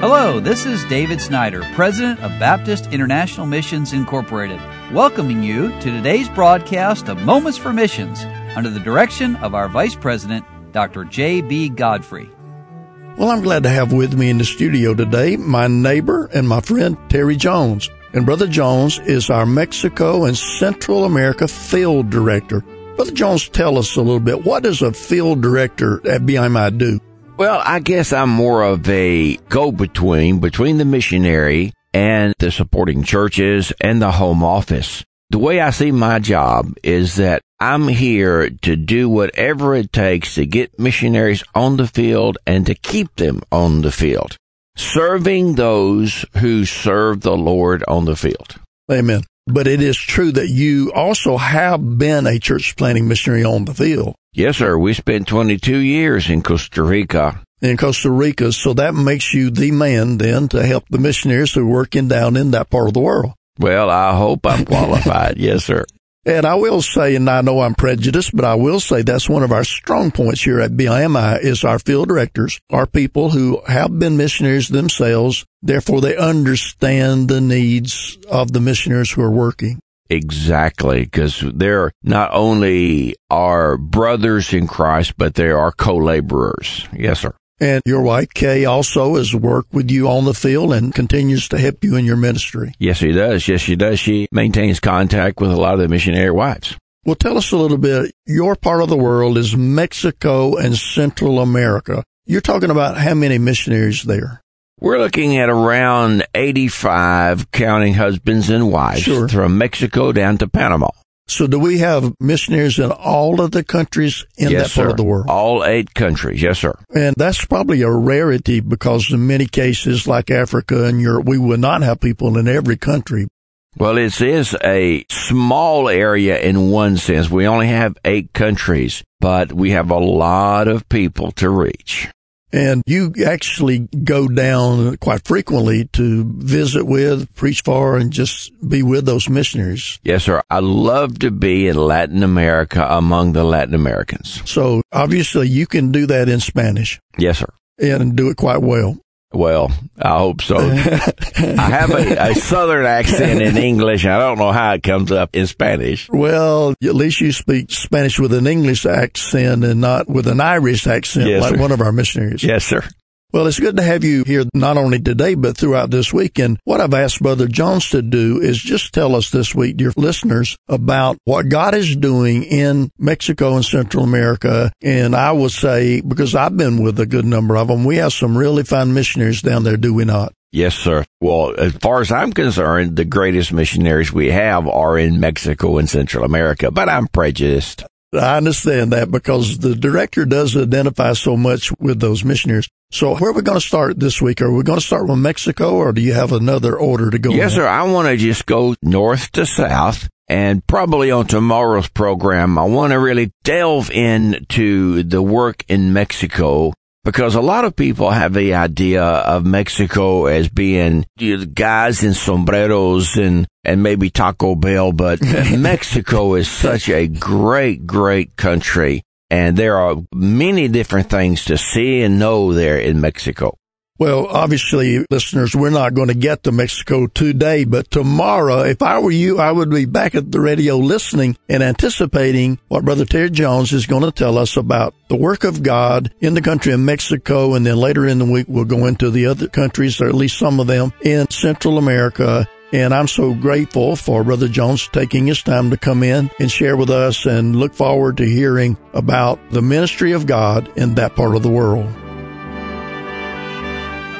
Hello, this is David Snyder, President of Baptist International Missions Incorporated, welcoming you to today's broadcast of Moments for Missions under the direction of our Vice President, Dr. J.B. Godfrey. Well, I'm glad to have with me in the studio today my neighbor and my friend Terry Jones. And Brother Jones is our Mexico and Central America Field Director. Brother Jones, tell us a little bit. What does a field director at BIMI do? Well, I guess I'm more of a go-between between the missionary and the supporting churches and the home office. The way I see my job is that I'm here to do whatever it takes to get missionaries on the field and to keep them on the field, serving those who serve the Lord on the field. Amen. But it is true that you also have been a church planting missionary on the field. Yes, sir. We spent 22 years in Costa Rica. In Costa Rica, so that makes you the man then to help the missionaries who are working down in that part of the world. Well, I hope I'm qualified. yes, sir. And I will say, and I know I'm prejudiced, but I will say that's one of our strong points here at BIMI is our field directors are people who have been missionaries themselves. Therefore, they understand the needs of the missionaries who are working. Exactly, because they're not only our brothers in Christ, but they are co-laborers. Yes, sir. And your wife, Kay, also has worked with you on the field and continues to help you in your ministry. Yes, she does. Yes, she does. She maintains contact with a lot of the missionary wives. Well, tell us a little bit. Your part of the world is Mexico and Central America. You're talking about how many missionaries there? We're looking at around 85 counting husbands and wives Sure. from Mexico down to Panama. So do we have missionaries in all of the countries in yes, that part sir. of the world? All eight countries. Yes, sir. And that's probably a rarity because in many cases like Africa and Europe, we would not have people in every country. Well, it is a small area in one sense. We only have eight countries, but we have a lot of people to reach. And you actually go down quite frequently to visit with, preach for, and just be with those missionaries. Yes, sir. I love to be in Latin America among the Latin Americans. So obviously you can do that in Spanish Yes, sir. and do it quite well. Well, I hope so. I have a, a southern accent in English. I don't know how it comes up in Spanish. Well, at least you speak Spanish with an English accent and not with an Irish accent Yes, like sir. one of our missionaries. Yes, sir. Well, it's good to have you here not only today, but throughout this week. And what I've asked Brother Jones to do is just tell us this week, dear listeners, about what God is doing in Mexico and Central America. And I will say, because I've been with a good number of them, we have some really fine missionaries down there, do we not? Yes, sir. Well, as far as I'm concerned, the greatest missionaries we have are in Mexico and Central America, but I'm prejudiced. I understand that because the director does identify so much with those missionaries. So where are we going to start this week? Are we going to start with Mexico or do you have another order to go? Yes, in? sir. I want to just go north to south and probably on tomorrow's program, I want to really delve into the work in Mexico because a lot of people have the idea of Mexico as being you know, guys in sombreros and, and maybe Taco Bell, but Mexico is such a great, great country. And there are many different things to see and know there in Mexico. Well, obviously, listeners, we're not going to get to Mexico today, but tomorrow, if I were you, I would be back at the radio listening and anticipating what Brother Terry Jones is going to tell us about the work of God in the country of Mexico. And then later in the week, we'll go into the other countries, or at least some of them in Central America. And I'm so grateful for Brother Jones taking his time to come in and share with us and look forward to hearing about the ministry of God in that part of the world.